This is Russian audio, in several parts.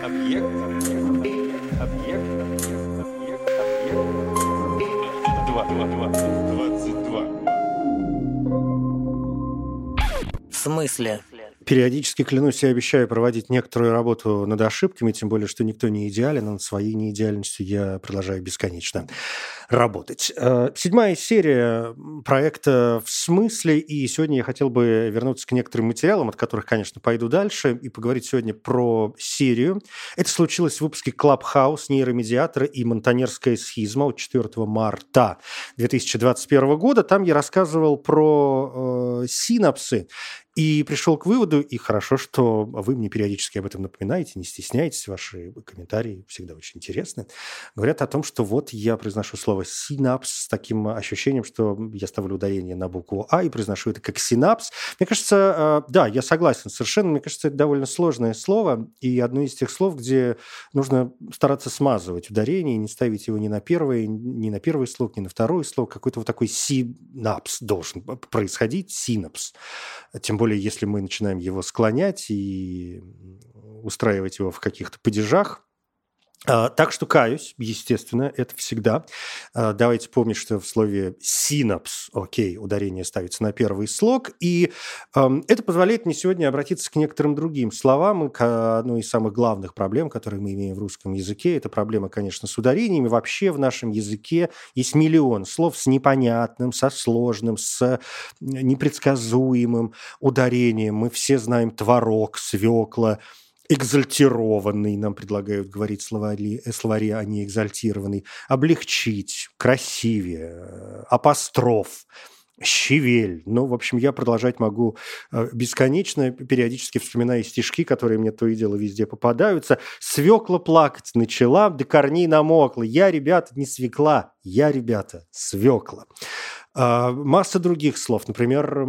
Объект. Объект. Объект. Объект. Объект. Два. Два. Два. Двадцать два. В смысле? Периодически, клянусь, я обещаю проводить некоторую работу над ошибками, тем более, что никто не идеален, над своей неидеальностью я продолжаю бесконечно работать. Э, Седьмая серия проекта «В смысле», и сегодня я хотел бы вернуться к некоторым материалам, от которых, конечно, пойду дальше, и поговорить сегодня про серию. Это случилось в выпуске «Клабхаус», «Нейромедиаторы» и «Монтанерская схизма» от 4 марта 2021 года. Там я рассказывал про э, синапсы, и пришел к выводу, и хорошо, что вы мне периодически об этом напоминаете, не стесняйтесь, ваши комментарии всегда очень интересны. Говорят о том, что вот я произношу слово «синапс» с таким ощущением, что я ставлю ударение на букву «а» и произношу это как «синапс». Мне кажется, э, да, я согласен совершенно, мне кажется, это довольно сложное слово, и одно из тех слов, где нужно стараться смазывать ударение, не ставить его ни на первый, ни на первый слог, ни на второй слог, какой-то вот такой синапс должен происходить, синапс. Тем более, если мы начинаем его склонять и устраивать его в каких-то падежах, так что каюсь, естественно, это всегда. А, Давайте помнить, что в слове синапс, окей, ударение ставится на первый слог, и это позволяет мне сегодня обратиться к некоторым другим словам, и к одной из самых главных проблем, которые мы имеем в русском языке. Это проблема, конечно, с ударениями. Вообще в нашем языке есть миллион слов с непонятным, со сложным, с непредсказуемым ударением. Мы все знаем творог, свекла, экзальтированный, нам предлагают говорить словари, э, словари, а не экзальтированный, облегчить, красивее, э, апостроф, щавель. Ну, в общем, я продолжать могу э, бесконечно, периодически вспоминая стишки, которые мне то и дело везде попадаются. Свекла плакать начала, до корней намокла. Я, ребята, не свекла, я, ребята, свекла. А, масса других слов, например,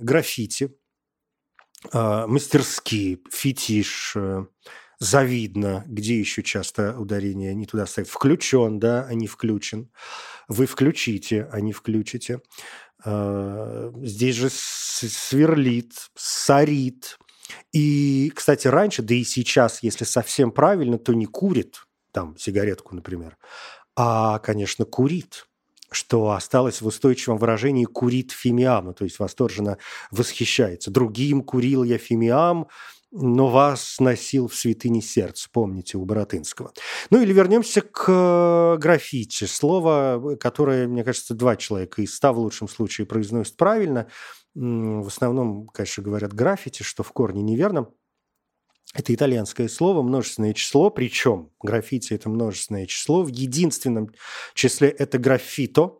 граффити – мастерские, фетиш, э, завидно, где еще часто ударение не туда ставят. Включен, да, а не включен. Вы включите, а не включите. А, здесь же сверлит, сорит. И, кстати, раньше, да и сейчас, если совсем правильно, то не курит, там, сигаретку, например, а, конечно, курит что осталось в устойчивом выражении «курит фимиам», ну, то есть восторженно восхищается. «Другим курил я фимиам», но вас носил в святыне сердца, помните, у Боротынского. Ну или вернемся к граффити. Слово, которое, мне кажется, два человека из ста в лучшем случае произносят правильно. В основном, конечно, говорят граффити, что в корне неверно. Это итальянское слово, множественное число, причем граффити – это множественное число. В единственном числе это граффито,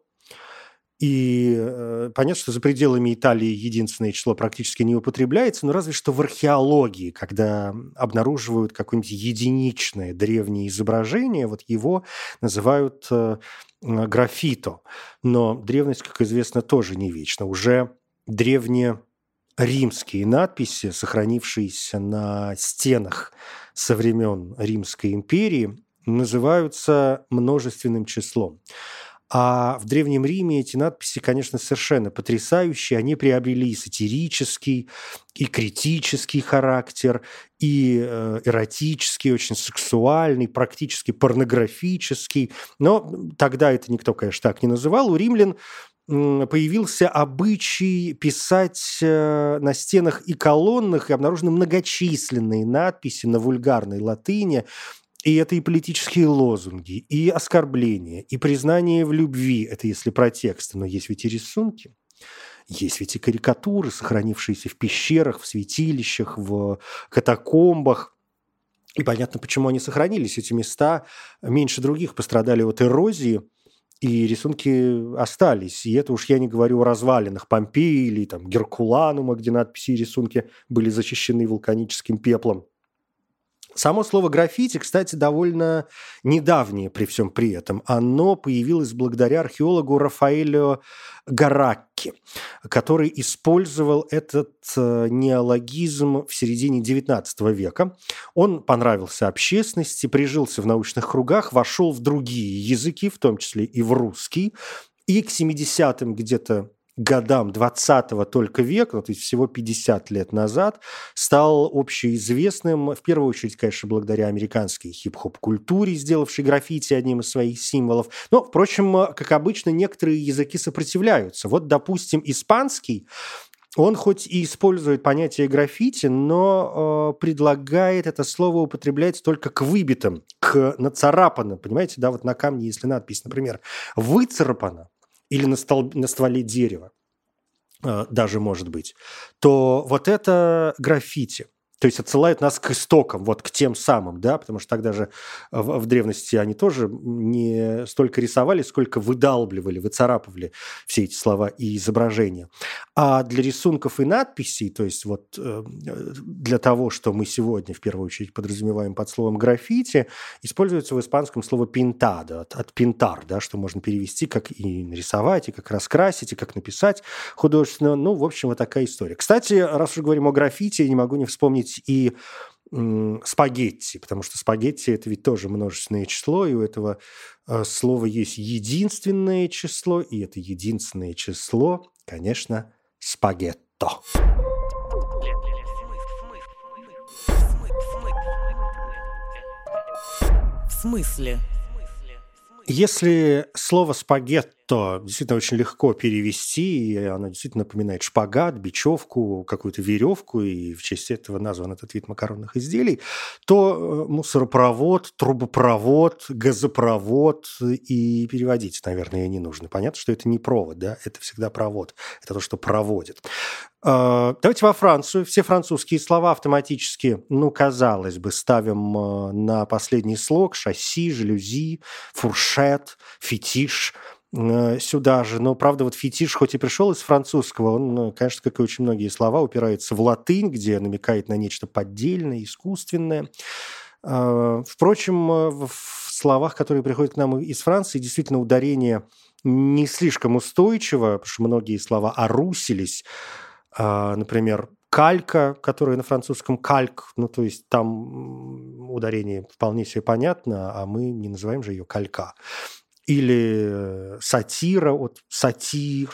и э, понятно, что за пределами Италии единственное число практически не употребляется, но разве что в археологии, когда обнаруживают какое-нибудь единичное древнее изображение, вот его называют э, граффито. Но древность, как известно, тоже не вечна. Уже древние римские надписи, сохранившиеся на стенах со времен Римской империи, называются множественным числом. А в Древнем Риме эти надписи, конечно, совершенно потрясающие. Они приобрели сатирический, и критический характер, и э, эротический, очень сексуальный, практически порнографический. Но тогда это никто, конечно, так не называл. У римлян появился обычай писать э, на стенах и колоннах, и обнаружены многочисленные надписи на вульгарной латыни, и это и политические лозунги, и оскорбления, и признание в любви, это если про тексты, но есть ведь и рисунки. Есть ведь и карикатуры, сохранившиеся в пещерах, в святилищах, в катакомбах. И понятно, почему они сохранились. Эти места меньше других пострадали от эрозии – и рисунки остались. И это уж я не говорю о развалинах Помпеи или там Геркуланума, где надписи и рисунки были защищены вулканическим пеплом. Само слово граффити, кстати, довольно недавнее при всем при этом. Оно появилось благодаря археологу Рафаэлю Гаракки, который использовал этот э, неологизм в середине XIX века. Он понравился общественности, прижился в научных кругах, вошел в другие языки, в том числе и в русский. И к 70-м где-то годам 20-го только века, ну, то есть всего 50 лет назад, стал общеизвестным, в первую очередь, конечно, благодаря американской хип-хоп-культуре, сделавшей граффити одним из своих символов. Но, впрочем, как обычно, некоторые языки сопротивляются. Вот, допустим, испанский он хоть и использует понятие граффити, но э, предлагает это слово употреблять только к выбитым, к нацарапанным. Понимаете, да, вот на камне, если надпись, например, выцарапана или на, стол, на стволе дерева, э, даже может быть, то вот это граффити. То есть отсылают нас к истокам, вот к тем самым, да, потому что тогда же в, в древности они тоже не столько рисовали, сколько выдалбливали, выцарапывали все эти слова и изображения. А для рисунков и надписей, то есть вот э, для того, что мы сегодня в первую очередь подразумеваем под словом граффити, используется в испанском слово пинтадо, от, от пинтар, да, что можно перевести как и нарисовать, и как раскрасить, и как написать художественно. Ну, в общем, вот такая история. Кстати, раз уже говорим о граффити, не могу не вспомнить и спагетти, потому что спагетти это ведь тоже множественное число, и у этого э, слова есть единственное число, и это единственное число, конечно, спагетто. В смысле? Если слово «спагетто» действительно очень легко перевести, и оно действительно напоминает шпагат, бечевку, какую-то веревку, и в честь этого назван этот вид макаронных изделий, то э, мусоропровод, трубопровод, газопровод и переводить, наверное, не нужно. Понятно, что это не провод, да, это всегда провод, это то, что проводит. Э, давайте во Францию. Все французские слова автоматически, ну, казалось бы, ставим э, на последний слог. Шасси, жалюзи, фуршет, фетиш э, сюда же. Но, правда, вот фетиш, хоть и пришел из французского, он, конечно, как и очень многие слова, упирается в латынь, где намекает на нечто поддельное, искусственное. Впрочем, в словах, которые приходят к нам из Франции, действительно ударение не слишком устойчиво, потому что многие слова орусились, например, калька, которая на французском кальк, ну, то есть там ударение вполне себе понятно, а мы не называем же ее калька. Или э, сатира, вот сатир,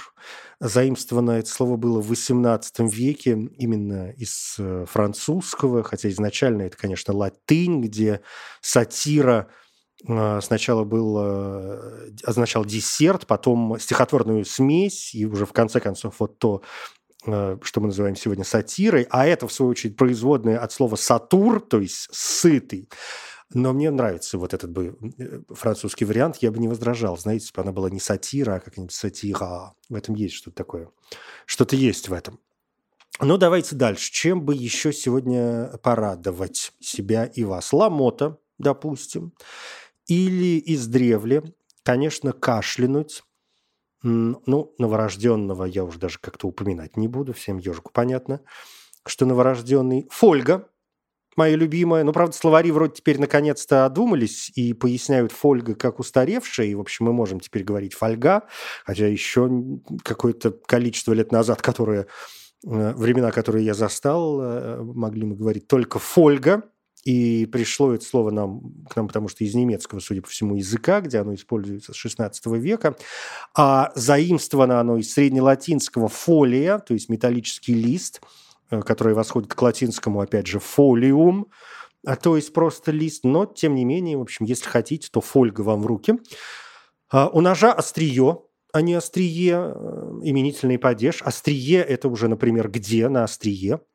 заимствовано это слово было в XVIII веке именно из э, французского, хотя изначально это, конечно, латынь, где сатира э, сначала был, означал десерт, потом стихотворную смесь, и уже в конце концов вот то что мы называем сегодня сатирой, а это, в свою очередь, производное от слова «сатур», то есть «сытый». Но мне нравится вот этот бы э, французский вариант, я бы не возражал. Знаете, бы она была не сатира, а как-нибудь сатира. В этом есть что-то такое. Что-то есть в этом. Ну, давайте дальше. Чем бы еще сегодня порадовать себя и вас? Ломота, допустим. Или издревле, конечно, кашлянуть ну, новорожденного я уже даже как-то упоминать не буду, всем ежику понятно, что новорожденный. Фольга, моя любимая. Ну, правда, словари вроде теперь наконец-то одумались и поясняют фольга как устаревшая, и, в общем, мы можем теперь говорить фольга, хотя еще какое-то количество лет назад, которые э, времена, которые я застал, э, могли мы говорить только фольга, и пришло это слово нам, к нам, потому что из немецкого, судя по всему, языка, где оно используется с XVI века, а заимствовано оно из среднелатинского фолия, то есть металлический лист, э, который восходит к латинскому, опять же, фолиум, а то есть просто лист, но, тем не менее, в общем, если хотите, то фольга вам в руки. А у ножа острие, а не острие, э, именительный падеж. Острие – это уже, например, где на острие –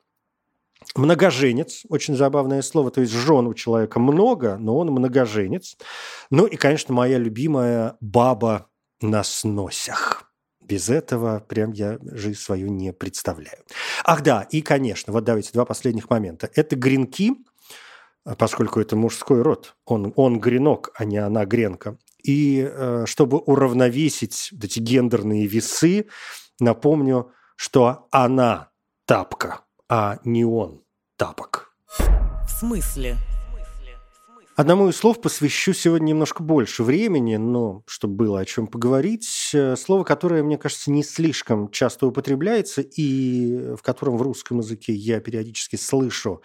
Многоженец, очень забавное слово, то есть жен у человека много, но он многоженец. Ну и, конечно, моя любимая баба на сносях. Без этого прям я жизнь свою не представляю. Ах да, и, конечно, вот давайте два последних момента. Это гренки, поскольку это мужской род. Он, он гренок, а не она гренка. И э, чтобы уравновесить эти гендерные весы, напомню, что она тапка – а не он тапок. В смысле? Одному из слов посвящу сегодня немножко больше времени, но чтобы было о чем поговорить. Э, слово, которое, мне кажется, не слишком часто употребляется и в котором в русском языке я периодически слышу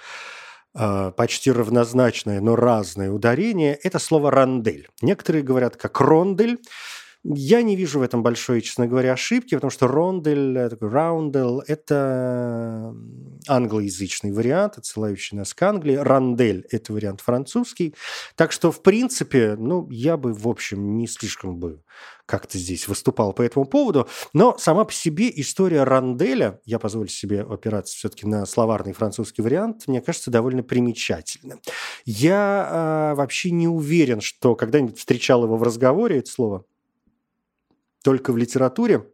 э, почти равнозначное, но разное ударение, это слово «рандель». Некоторые говорят как «рондель», Я не вижу в этом большой, честно говоря, ошибки, потому что рондель, э, такой раундель, это англоязычный вариант, отсылающий нас к Англии. Рандель – это вариант французский. Так что, в принципе, ну, я бы, в общем, не слишком бы как-то здесь выступал по этому поводу. Но сама по себе история ранделя, я позволю себе опираться все-таки на словарный французский вариант, мне кажется, довольно примечательна. Я э, вообще не уверен, что когда-нибудь встречал его в разговоре, это слово, только в литературе.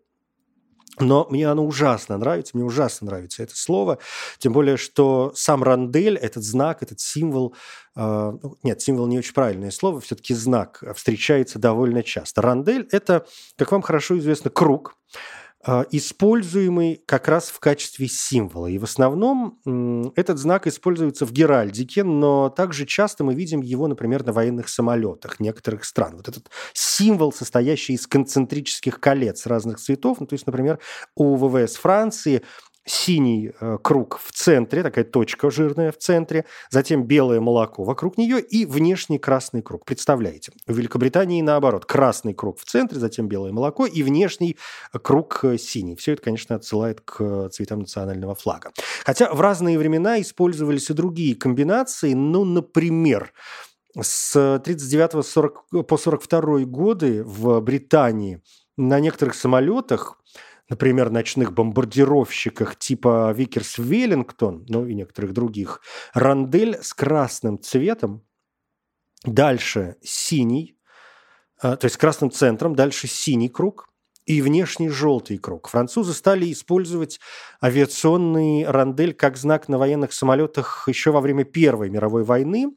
Но мне оно ужасно нравится, мне ужасно нравится это слово, тем более, что сам рандель, этот знак, этот символ, э, нет, символ не очень правильное слово, все-таки знак встречается довольно часто. Рандель – это, как вам хорошо известно, круг, используемый как раз в качестве символа. И в основном этот знак используется в геральдике, но также часто мы видим его, например, на военных самолетах некоторых стран. Вот этот символ, состоящий из концентрических колец разных цветов, ну, то есть, например, у ВВС Франции синий э, круг в центре, такая точка жирная в центре, затем белое молоко вокруг нее и внешний красный круг. Представляете? В Великобритании наоборот. Красный круг в центре, затем белое молоко и внешний круг э, синий. Все это, конечно, отсылает к цветам национального флага. Хотя в разные времена использовались и другие комбинации. Ну, например, с 39 по 42 годы в Британии на некоторых самолетах например, ночных бомбардировщиках типа Викерс Веллингтон, ну и некоторых других, рандель с красным цветом, дальше синий, а, то есть красным центром, дальше синий круг и внешний желтый круг. Французы стали использовать авиационный рандель как знак на военных самолетах еще во время Первой мировой войны.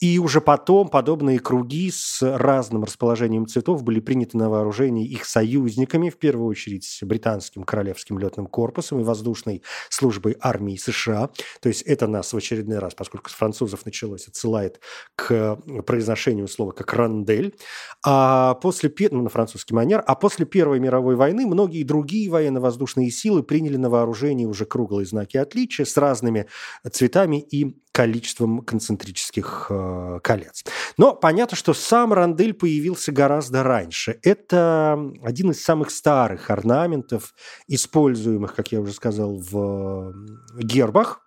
И уже потом подобные круги с разным расположением цветов были приняты на вооружение их союзниками, в первую очередь британским королевским летным корпусом и воздушной службой армии США. То есть это нас в очередной раз, поскольку с французов началось, отсылает к произношению слова как «рандель». А после, ну, на французский манер, а после Первой мировой войны многие другие военно-воздушные силы приняли на вооружение уже круглые знаки отличия с разными цветами и количеством концентрических э, колец. Но понятно, что сам рандель появился гораздо раньше. Это один из самых старых орнаментов, используемых, как я уже сказал, в гербах.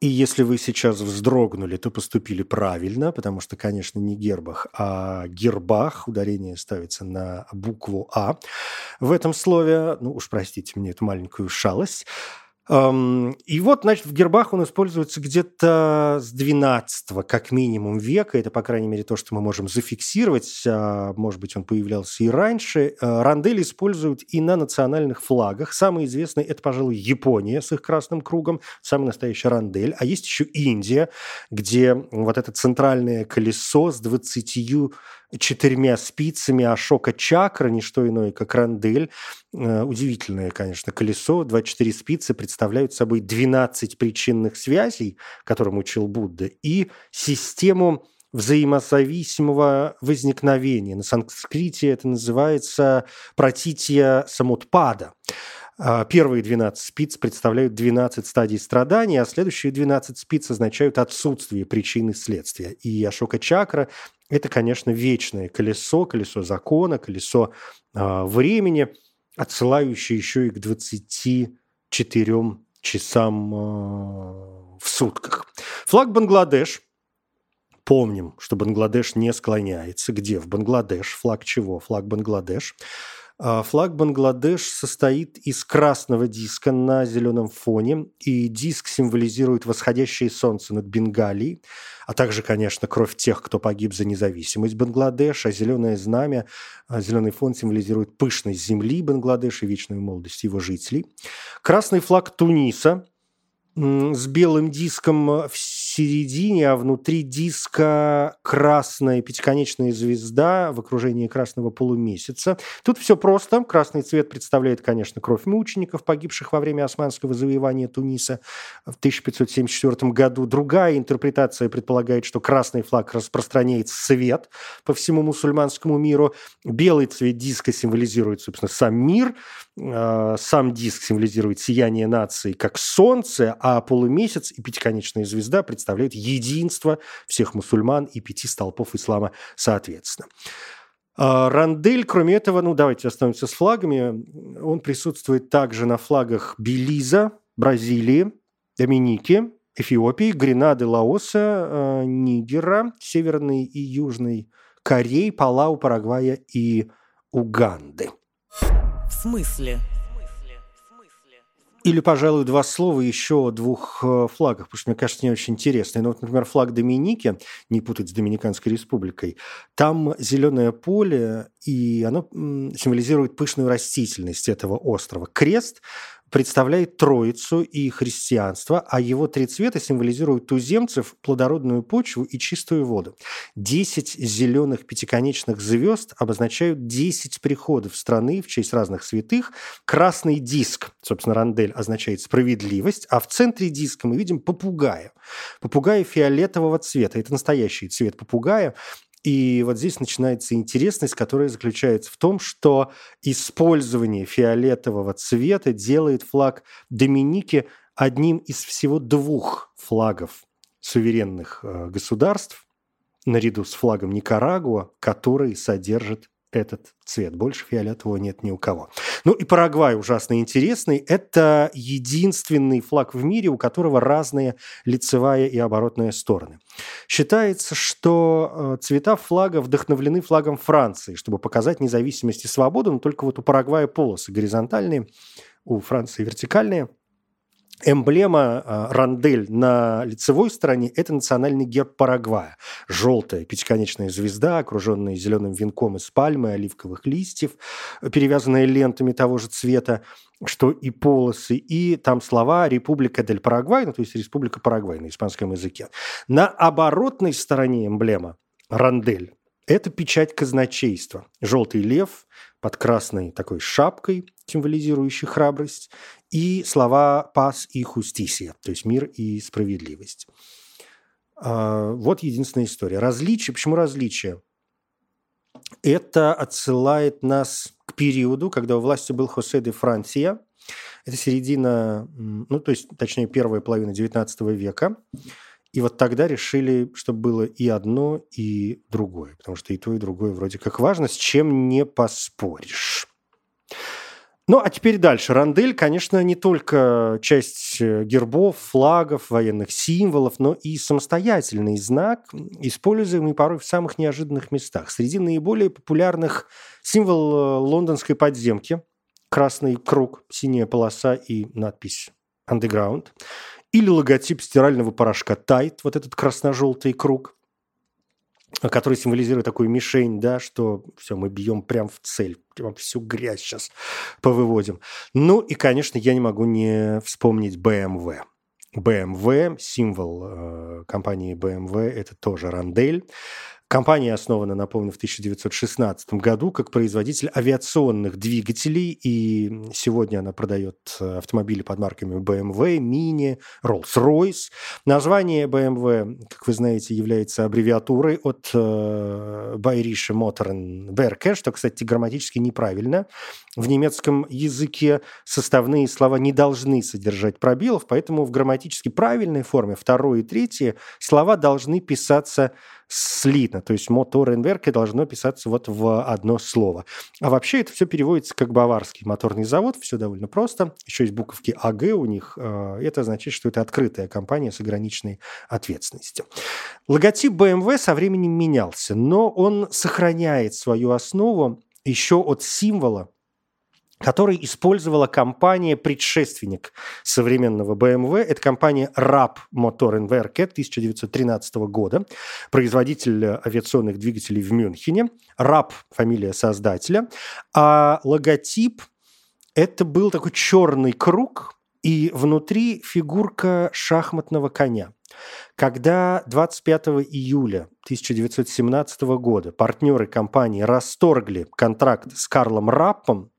И если вы сейчас вздрогнули, то поступили правильно, потому что, конечно, не гербах, а гербах. Ударение ставится на букву «А». В этом слове, ну уж простите мне эту маленькую шалость, и вот, значит, в гербах он используется где-то с 12 как минимум века. Это, по крайней мере, то, что мы можем зафиксировать. А, может быть, он появлялся и раньше. А, рандель используют и на национальных флагах. Самый известный – это, пожалуй, Япония с их красным кругом. Самый настоящий рандель. А есть еще Индия, где вот это центральное колесо с 20 четырьмя спицами Ашока Чакра, не что иное, как рандель. Э, удивительное, конечно, колесо. 24 спицы представляют собой 12 причинных связей, которым учил Будда, и систему взаимозависимого возникновения. На санскрите это называется пратития самутпада. А, первые 12 спиц представляют 12 стадий страдания, а следующие 12 спиц означают отсутствие причины следствия. И Ашока Чакра это, конечно, вечное колесо, колесо закона, колесо э, времени, отсылающее еще и к 24 часам э, в сутках. Флаг Бангладеш. Помним, что Бангладеш не склоняется. Где? В Бангладеш. Флаг чего? Флаг Бангладеш. А, флаг Бангладеш состоит из красного диска на зеленом фоне, и диск символизирует восходящее солнце над Бенгалией, а также, конечно, кровь тех, кто погиб за независимость Бангладеш, а зеленое знамя, а, зеленый фон символизирует пышность земли Бангладеш и вечную молодость его жителей. Красный флаг Туниса с белым диском в середине, а внутри диска красная пятиконечная звезда в окружении красного полумесяца. Тут все просто. Красный цвет представляет, конечно, кровь мучеников, погибших во время османского завоевания Туниса в 1574 году. Другая интерпретация предполагает, что красный флаг распространяет свет по всему мусульманскому миру. Белый цвет диска символизирует, собственно, сам мир. А, сам диск символизирует сияние нации как солнце, а полумесяц и пятиконечная звезда представляют представляют единство всех мусульман и пяти столпов ислама соответственно. А Рандель, кроме этого, ну давайте остановимся с флагами, он присутствует также на флагах Белиза, Бразилии, Доминики, Эфиопии, Гренады, Лаоса, э, Нигера, Северной и Южной Кореи, Палау, Парагвая и Уганды. Смысле? Или, пожалуй, два слова еще о двух э, флагах, потому что, мне кажется, не очень интересно. Ну, вот, например, флаг Доминики, не путать с Доминиканской республикой, там зеленое поле, и оно символизирует пышную растительность этого острова. Крест представляет Троицу и христианство, а его три цвета символизируют туземцев, плодородную почву и чистую воду. Десять зеленых пятиконечных звезд обозначают десять приходов страны в честь разных святых. Красный диск, собственно, рандель означает справедливость, а в центре диска мы видим попугая. Попугая фиолетового цвета. Это настоящий цвет попугая. И вот здесь начинается интересность, которая заключается в том, что использование фиолетового цвета делает флаг Доминики одним из всего двух флагов суверенных э, государств, наряду с флагом Никарагуа, который содержит этот цвет. Больше фиолетового нет ни у кого. Ну и Парагвай ужасно интересный. Это единственный флаг в мире, у которого разные лицевая и оборотная стороны. Считается, что э, цвета флага вдохновлены флагом Франции, чтобы показать независимость и свободу, но только вот у Парагвая полосы горизонтальные, у Франции вертикальные – Эмблема э, рандель на лицевой стороне – это национальный герб Парагвая. Желтая пятиконечная звезда, окруженная зеленым венком из пальмы, оливковых листьев, перевязанная лентами того же цвета, что и полосы, и там слова «Республика дель Парагвай», ну, то есть «Республика Парагвай» на испанском языке. На оборотной стороне эмблема рандель это печать казначейства. Желтый лев под красной такой шапкой, символизирующей храбрость, и слова «пас» и «хустисия», то есть мир и справедливость. А, вот единственная история. Различие. Почему различие? Это отсылает нас к периоду, когда у власти был Хосе де Франсия. Это середина, ну, то есть, точнее, первая половина XIX века. И вот тогда решили, чтобы было и одно, и другое, потому что и то, и другое вроде как важно, с чем не поспоришь. Ну, а теперь дальше. Рандель, конечно, не только часть э, гербов, флагов, военных символов, но и самостоятельный знак, используемый порой в самых неожиданных местах. Среди наиболее популярных символ э, лондонской подземки – красный круг, синяя полоса и надпись «Underground» или логотип стирального порошка Тайт, вот этот красно-желтый круг, который символизирует такую мишень, да, что все, мы бьем прям в цель, прям всю грязь сейчас повыводим. Ну и, конечно, я не могу не вспомнить BMW. BMW, символ э, компании BMW, это тоже рандель. Компания основана, напомню, в 1916 году как производитель авиационных двигателей, и сегодня она продает э, автомобили под марками BMW, Mini, Rolls-Royce. Название BMW, как вы знаете, является аббревиатурой от э, Bayerische Motorenwerke, что, кстати, грамматически неправильно. В немецком языке составные слова не должны содержать пробелов, поэтому в грамматически правильной форме второе и третье слова должны писаться слитно, то есть моторенверке должно писаться вот в одно слово. А вообще это все переводится как баварский моторный завод, все довольно просто. Еще есть буковки АГ у них. Э, это означает, что это открытая компания с ограниченной ответственностью. Логотип BMW со временем менялся, но он сохраняет свою основу еще от символа который использовала компания-предшественник современного BMW. Это компания RAP Motorenwerke 1913 года, производитель авиационных двигателей в Мюнхене. RAP – фамилия создателя. А логотип – это был такой черный круг, и внутри фигурка шахматного коня. Когда 25 июля 1917 года партнеры компании расторгли контракт с Карлом Раппом,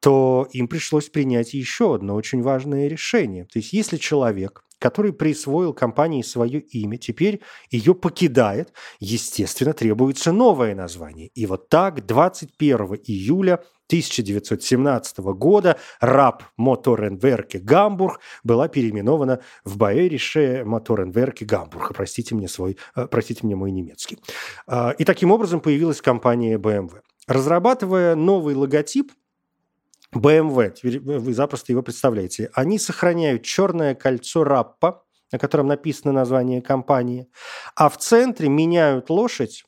то им пришлось принять еще одно очень важное решение. То есть если человек который присвоил компании свое имя, теперь ее покидает, естественно, требуется новое название. И вот так 21 июля 1917 года РАП Моторенверке Гамбург была переименована в Баэрише Моторенверке Гамбург. Простите мне, свой, э, простите мне мой немецкий. А, и таким образом появилась компания BMW. Разрабатывая новый логотип, BMW, вы запросто его представляете, они сохраняют черное кольцо РАППа, на котором написано название компании, а в центре меняют лошадь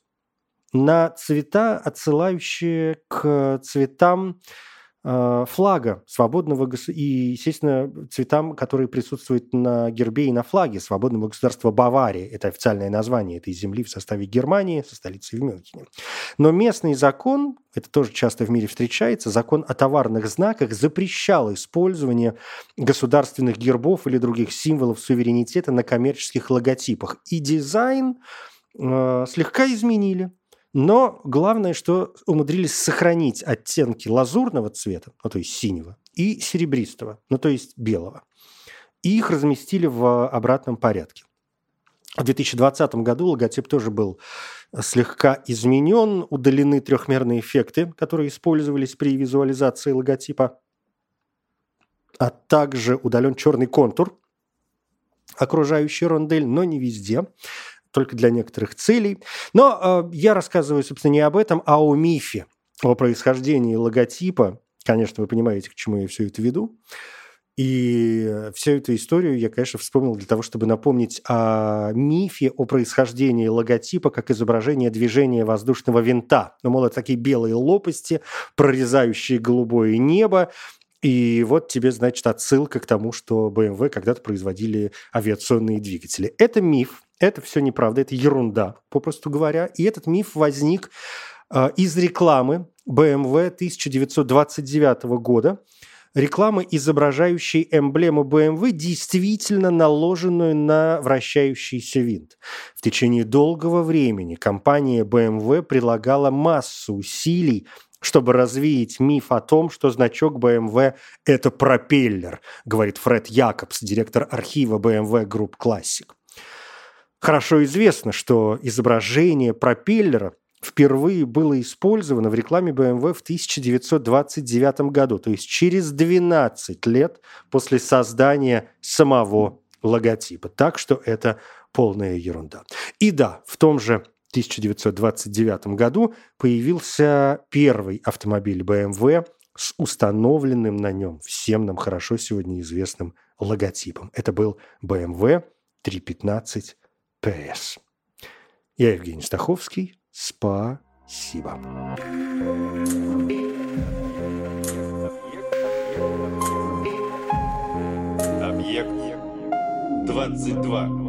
на цвета, отсылающие к цветам флага свободного и, естественно, цветам, которые присутствуют на гербе и на флаге свободного государства Баварии. Это официальное название этой земли в составе Германии со столицей в Мюнхене. Но местный закон, это тоже часто в мире встречается, закон о товарных знаках запрещал использование государственных гербов или других символов суверенитета на коммерческих логотипах. И дизайн э, слегка изменили – но главное, что умудрились сохранить оттенки лазурного цвета, ну, то есть синего, и серебристого, ну, то есть белого. И их разместили в обратном порядке. В 2020 году логотип тоже был слегка изменен, удалены трехмерные эффекты, которые использовались при визуализации логотипа, а также удален черный контур, окружающий рондель, но не везде только для некоторых целей. Но э, я рассказываю, собственно, не об этом, а о мифе, о происхождении логотипа. Конечно, вы понимаете, к чему я все это веду. И всю эту историю я, конечно, вспомнил для того, чтобы напомнить о мифе о происхождении логотипа как изображение движения воздушного винта. Ну, мол, это такие белые лопасти, прорезающие голубое небо, и вот тебе, значит, отсылка к тому, что BMW когда-то производили авиационные двигатели. Это миф, это все неправда, это ерунда, попросту говоря. И этот миф возник э, из рекламы BMW 1929 года, рекламы, изображающей эмблему BMW, действительно наложенную на вращающийся винт. В течение долгого времени компания BMW прилагала массу усилий чтобы развеять миф о том, что значок BMW – это пропеллер, говорит Фред Якобс, директор архива BMW Group Classic. Хорошо известно, что изображение пропеллера впервые было использовано в рекламе BMW в 1929 году, то есть через 12 лет после создания самого логотипа. Так что это полная ерунда. И да, в том же 1929 году появился первый автомобиль BMW с установленным на нем всем нам хорошо сегодня известным логотипом. Это был BMW 315 PS. Я Евгений Стаховский. Спасибо. Объект 22.